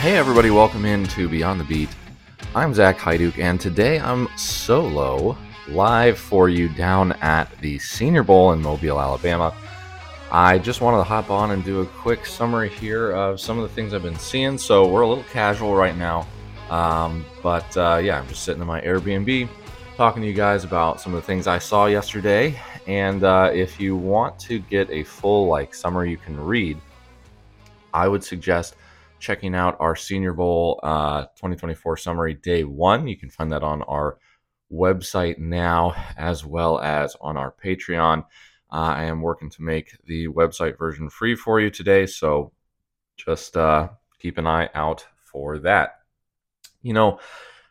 Hey, everybody, welcome into Beyond the Beat. I'm Zach Hyduke, and today I'm solo live for you down at the Senior Bowl in Mobile, Alabama. I just wanted to hop on and do a quick summary here of some of the things I've been seeing. So, we're a little casual right now, um, but uh, yeah, I'm just sitting in my Airbnb talking to you guys about some of the things I saw yesterday. And uh, if you want to get a full like summary you can read, I would suggest checking out our Senior Bowl uh, 2024 summary day one. You can find that on our website now as well as on our Patreon. Uh, I am working to make the website version free for you today, so just uh, keep an eye out for that. You know,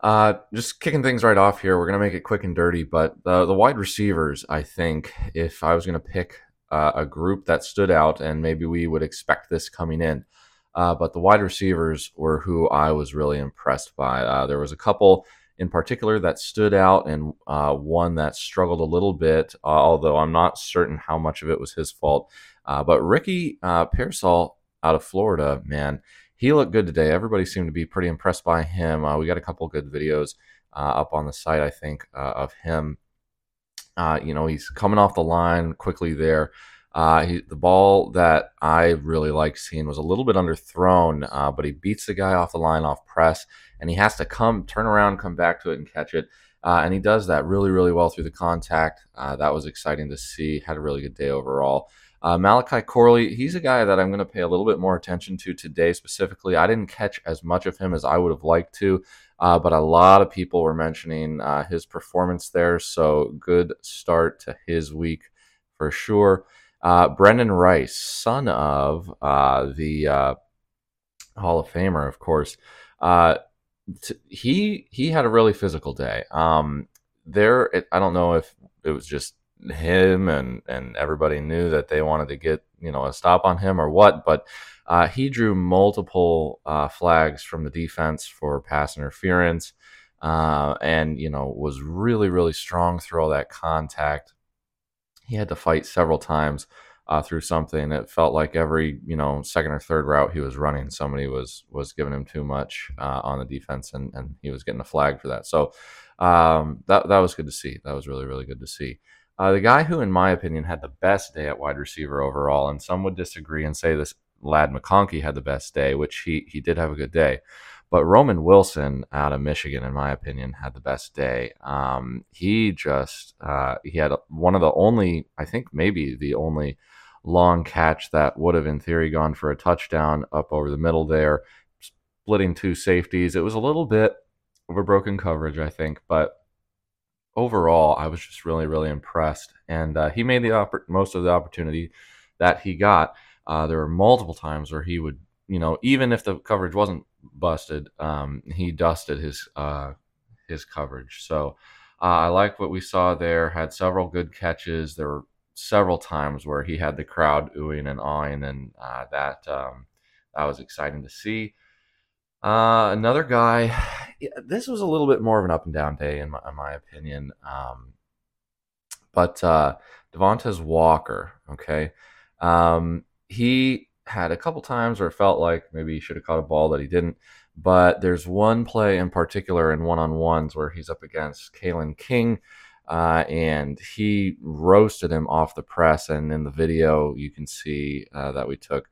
uh, just kicking things right off here, we're going to make it quick and dirty, but the, wide receivers, I think, if I was going to pick uh, a group that stood out, and maybe we would expect this coming in, uh, but the wide receivers were who I was really impressed by. Uh, there was a couple in particular that stood out, and uh, one that struggled a little bit, uh, although I'm not certain how much of it was his fault. Uh, but Ricky uh, Pearsall out of Florida, man, he looked good today. Everybody seemed to be pretty impressed by him. we got a couple good videos up on the site, I think, of him. you know, he's coming off the line quickly there. Uh, he, the ball that I really liked seeing was a little bit underthrown, uh, but he beats the guy off the line off press, and he has to come, turn around, come back to it, and catch it. Uh, and he does that really, really well through the contact. Uh, that was exciting to see. Had a really good day overall. Uh, Malachi Corley, he's a guy that I'm going to pay a little bit more attention to today specifically. I didn't catch as much of him as I would have liked to, uh, but a lot of people were mentioning his performance there. So good start to his week for sure. Uh, Brenden Rice, son of uh, the uh, Hall of Famer, of course, uh, t- he he had a really physical day. Um, there, it, I don't know if it was just him and and everybody knew that they wanted to get you know a stop on him or what, but uh, he drew multiple uh, flags from the defense for pass interference. and you know was really really strong through all that contact he had to fight several times uh, through something. It felt like every you know second or third route he was running, somebody was was giving him too much uh, on the defense, and and he was getting a flag for that. So um, that that was good to see. That was really really good to see. Uh, the guy who, in my opinion, had the best day at wide receiver overall, and some would disagree and say this Ladd McConkey had the best day, which he he did have a good day. But Roman Wilson out of Michigan, in my opinion, had the best day. Um, he just uh, he had one of the only, I think maybe the only long catch that would have, in theory, gone for a touchdown up over the middle there, splitting two safeties. It was a little bit of a broken coverage, I think, but overall, I was just really, really impressed. And uh, he made the oppor- most of the opportunity that he got. Uh, there were multiple times where he would, you know, even if the coverage wasn't busted. Um, he dusted his uh, his coverage. So uh, I like what we saw there. Had several good catches. There were several times where he had the crowd oohing and awing, and uh, that um, that was exciting to see. Uh, another guy. This was a little bit more of an up and down day, in my, in my opinion. Um, but uh, Walker, okay, um, he had a couple times where it felt like maybe he should have caught a ball that he didn't. But there's one play in particular in one on ones where he's up against Kalen King. Uh, and he roasted him off the press. And in the video, you can see uh, that we took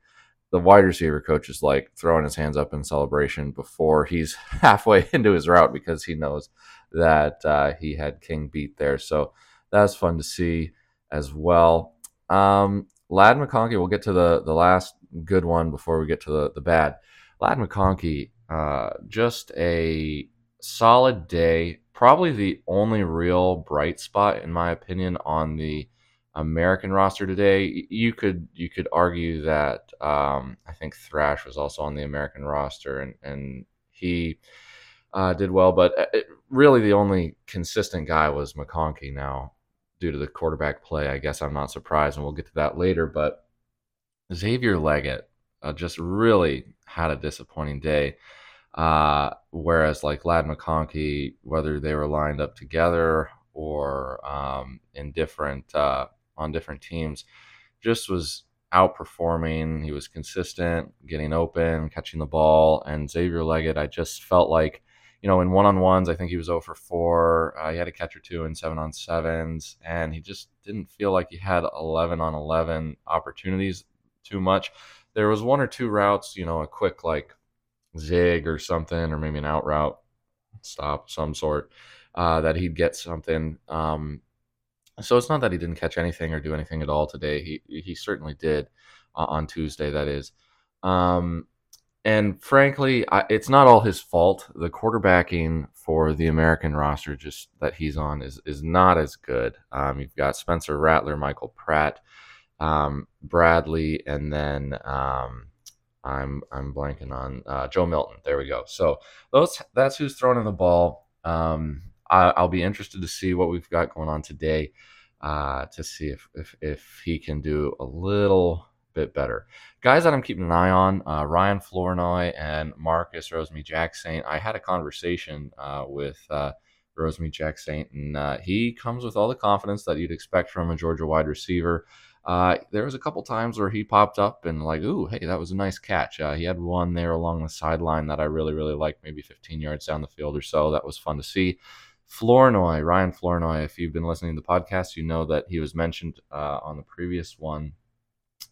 the wide receiver coach is like throwing his hands up in celebration before he's halfway into his route because he knows that uh, he had King beat there. So that was fun to see as well. Um, Ladd McConkey, we'll get to the, the last good one before we get to the, the bad. Ladd McConkey, uh, just a solid day. Probably the only real bright spot, in my opinion, on the American roster today. You could you could argue that um, I think Thrash was also on the American roster, and and he uh, did well. But uh, it, really, the only consistent guy was McConkey. Now, due to the quarterback play, I guess I'm not surprised, and we'll get to that later. But Xavier Legette uh, just really had a disappointing day. Uh, whereas like Ladd McConkey, whether they were lined up together or um, in different uh, on different teams, just was outperforming. He was consistent, getting open, catching the ball. And Xavier Legette, I just felt like, you know, in one on ones, I think he was 0 for 4. Uh, he had a catch or two in seven on sevens, and he just didn't feel like he had 11 on 11 opportunities too much. There was one or two routes, you know, a quick like zig or something, or maybe an out route, stop some sort, uh, that he'd get something. Um, so it's not that he didn't catch anything or do anything at all today. He he certainly did uh, on Tuesday. That is, um, and frankly, I, it's not all his fault. The quarterbacking for the American roster, just that he's on, is is not as good. Um, you've got Spencer Rattler, Michael Pratt, um, Bradley, and then um, I'm I'm blanking on uh, Joe Milton. There we go. So those that's who's throwing the ball. Um, I, will be interested to see what we've got going on today uh, to see if, if, if he can do a little bit better. Guys that I'm keeping an eye on uh, Ryan Flournoy and Marcus Rosemy-Jacksaint. I had a conversation uh, with uh, Rosemy-Jacksaint, and uh, he comes with all the confidence that you'd expect from a Georgia wide receiver. Uh, there was a couple times where he popped up and like, ooh, hey, that was a nice catch. Uh, he had one there along the sideline that I really, really liked, maybe 15 yards down the field or so. That was fun to see. Flournoy, Ryan Flournoy, if you've been listening to the podcast, you know that he was mentioned uh, on the previous one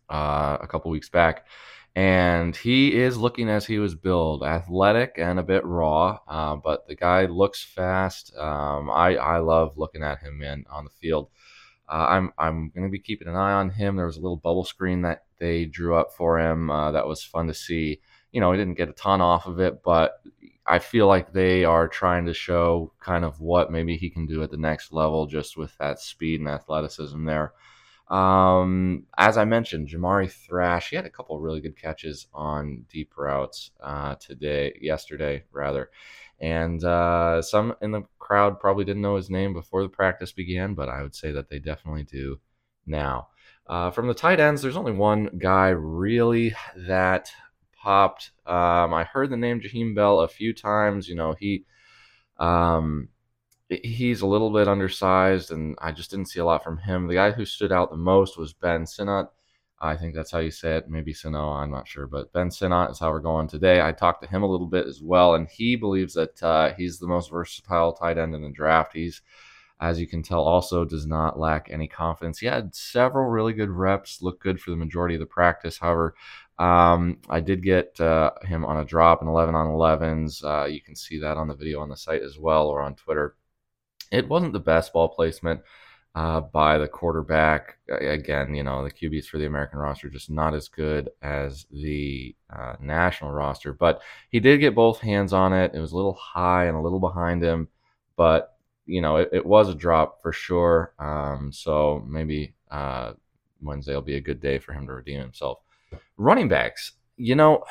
uh, a couple weeks back. And he is looking as he was billed, athletic and a bit raw, uh, but the guy looks fast. Um, I, I love looking at him in on the field. Uh, I'm I'm going to be keeping an eye on him. There was a little bubble screen that they drew up for him uh, that was fun to see. You know, he didn't get a ton off of it, but I feel like they are trying to show kind of what maybe he can do at the next level just with that speed and athleticism there. Um, as I mentioned, Jamari Thrash, he had a couple really good catches on deep routes uh, today, yesterday rather. And uh, some in the crowd probably didn't know his name before the practice began, but I would say that they definitely do now. Uh, from the tight ends, there's only one guy really that popped. Um, I heard the name Jaheim Bell a few times. You know, he um, he's a little bit undersized, and I just didn't see a lot from him. The guy who stood out the most was Ben Sinnott. I think that's how you say it. Maybe Sino, I'm not sure, but Ben Sinnott is how we're going today. I talked to him a little bit as well, and he believes that uh, he's the most versatile tight end in the draft. He's, as you can tell, also does not lack any confidence. He had several really good reps, looked good for the majority of the practice. However, um, I did get uh, him on a drop in 11 on 11s. Uh, you can see that on the video on the site as well or on Twitter. It wasn't the best ball placement uh, by the quarterback. Again, you know, the QBs for the American roster just not as good as the uh, national roster, but he did get both hands on it. It was a little high and a little behind him, but you know, it, it was a drop for sure. Um, so maybe uh, Wednesday will be a good day for him to redeem himself. Running backs, you know,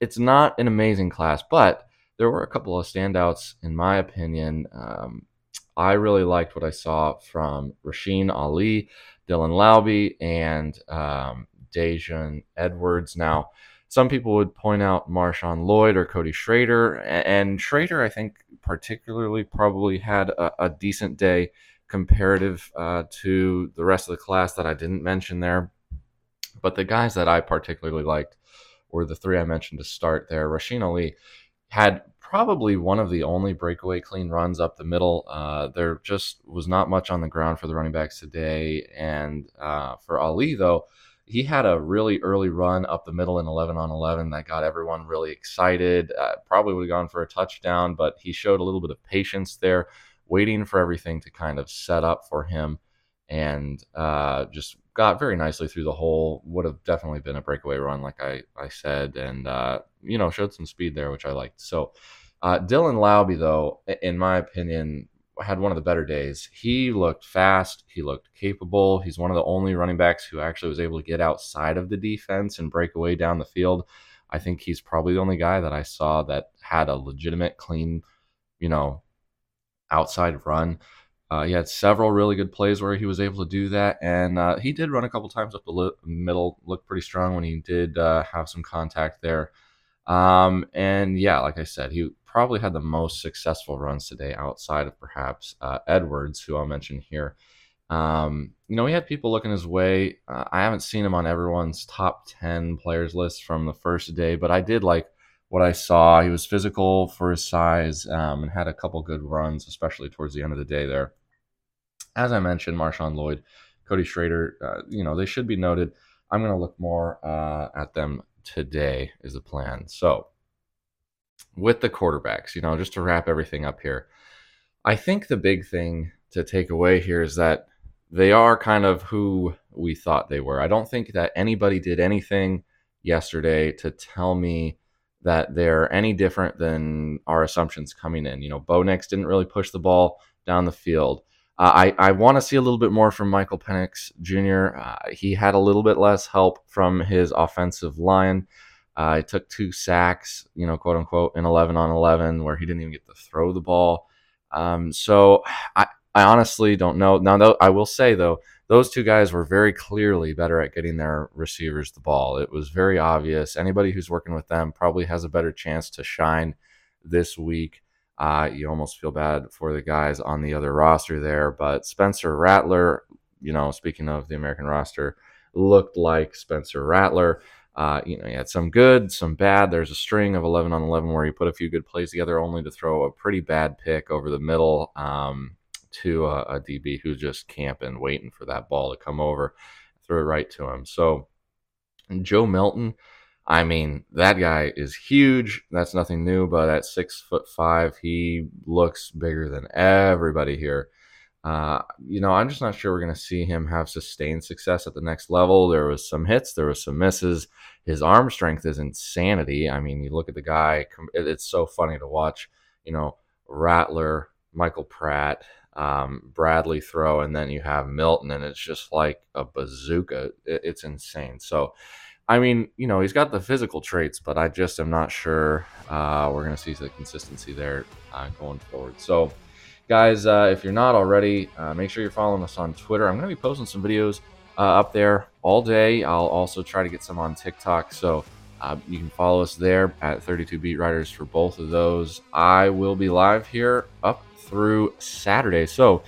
it's not an amazing class, but there were a couple of standouts, in my opinion. Um, I really liked what I saw from Rasheen Ali, Dylan Laube, and um, Daijun Edwards. Now, some people would point out Marshawn Lloyd or Cody Schrader, and Schrader, I think, particularly probably had a, a decent day comparative uh, to the rest of the class that I didn't mention there. But the guys that I particularly liked were the three I mentioned to start there. Rasheen Ali had probably one of the only breakaway clean runs up the middle. Uh, there just was not much on the ground for the running backs today. And uh, for Ali, though, he had a really early run up the middle in 11 on 11 that got everyone really excited. Uh, probably would have gone for a touchdown, but he showed a little bit of patience there, waiting for everything to kind of set up for him and uh, just got very nicely through the hole. Would have definitely been a breakaway run, like I, I said, and uh, you know showed some speed there, which I liked. So uh, Dylan Laube, though, in my opinion, had one of the better days. He looked fast. He looked capable. He's one of the only running backs who actually was able to get outside of the defense and break away down the field. I think he's probably the only guy that I saw that had a legitimate, clean, you know, outside run. Uh, he had several really good plays where he was able to do that, and uh, he did run a couple times up the li- middle, looked pretty strong when he did uh, have some contact there. Um, and yeah, like I said, he probably had the most successful runs today outside of perhaps uh, Edwards, who I'll mention here. Um, you know, he had people looking his way. Uh, I haven't seen him on everyone's top 10 players list from the first day, but I did like what I saw. He was physical for his size um, and had a couple good runs, especially towards the end of the day there. As I mentioned, Marshawn Lloyd, Cody Schrader, uh, you know, they should be noted. I'm going to look more uh, at them today, is the plan. So, with the quarterbacks, you know, just to wrap everything up here, I think the big thing to take away here is that they are kind of who we thought they were. I don't think that anybody did anything yesterday to tell me that they're any different than our assumptions coming in. You know, Bo Nix didn't really push the ball down the field. Uh, I, I want to see a little bit more from Michael Penix Jr. Uh, he had a little bit less help from his offensive line. Uh, took two sacks, you know, quote unquote, in 11 on 11, where he didn't even get to throw the ball. Um, so I, I honestly don't know. Now, though, I will say though, those two guys were very clearly better at getting their receivers the ball. It was very obvious. Anybody who's working with them probably has a better chance to shine this week. Uh, you almost feel bad for the guys on the other roster there, but Spencer Rattler, you know, speaking of the American roster, looked like Spencer Rattler. Uh, you know, he had some good, some bad. There's a string of 11 on 11 where he put a few good plays together, only to throw a pretty bad pick over the middle. Um, to a, a DB who's just camping, waiting for that ball to come over, throw it right to him. So Joe Milton, I mean, that guy is huge. That's nothing new, but at six foot five, he looks bigger than everybody here. Uh, you know, I'm just not sure we're going to see him have sustained success at the next level. There was some hits, there was some misses. His arm strength is insanity. I mean, you look at the guy; it's so funny to watch. You know, Rattler, Michael Pratt, um, Bradley throw, and then you have Milton, and it's just like a bazooka. It's insane. So, I mean, you know, he's got the physical traits, but I just am not sure uh, we're going to see the consistency there uh, going forward. So, guys, uh, if you're not already, uh, make sure you're following us on Twitter. I'm going to be posting some videos uh, up there all day. I'll also try to get some on TikTok. So, uh, you can follow us there at 32 Beat Writers for both of those. I will be live here up through Saturday. So,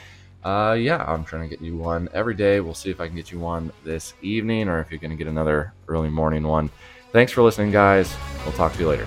uh, yeah, I'm trying to get you one every day. We'll see if I can get you one this evening or if you're going to get another early morning one. Thanks for listening, guys. We'll talk to you later.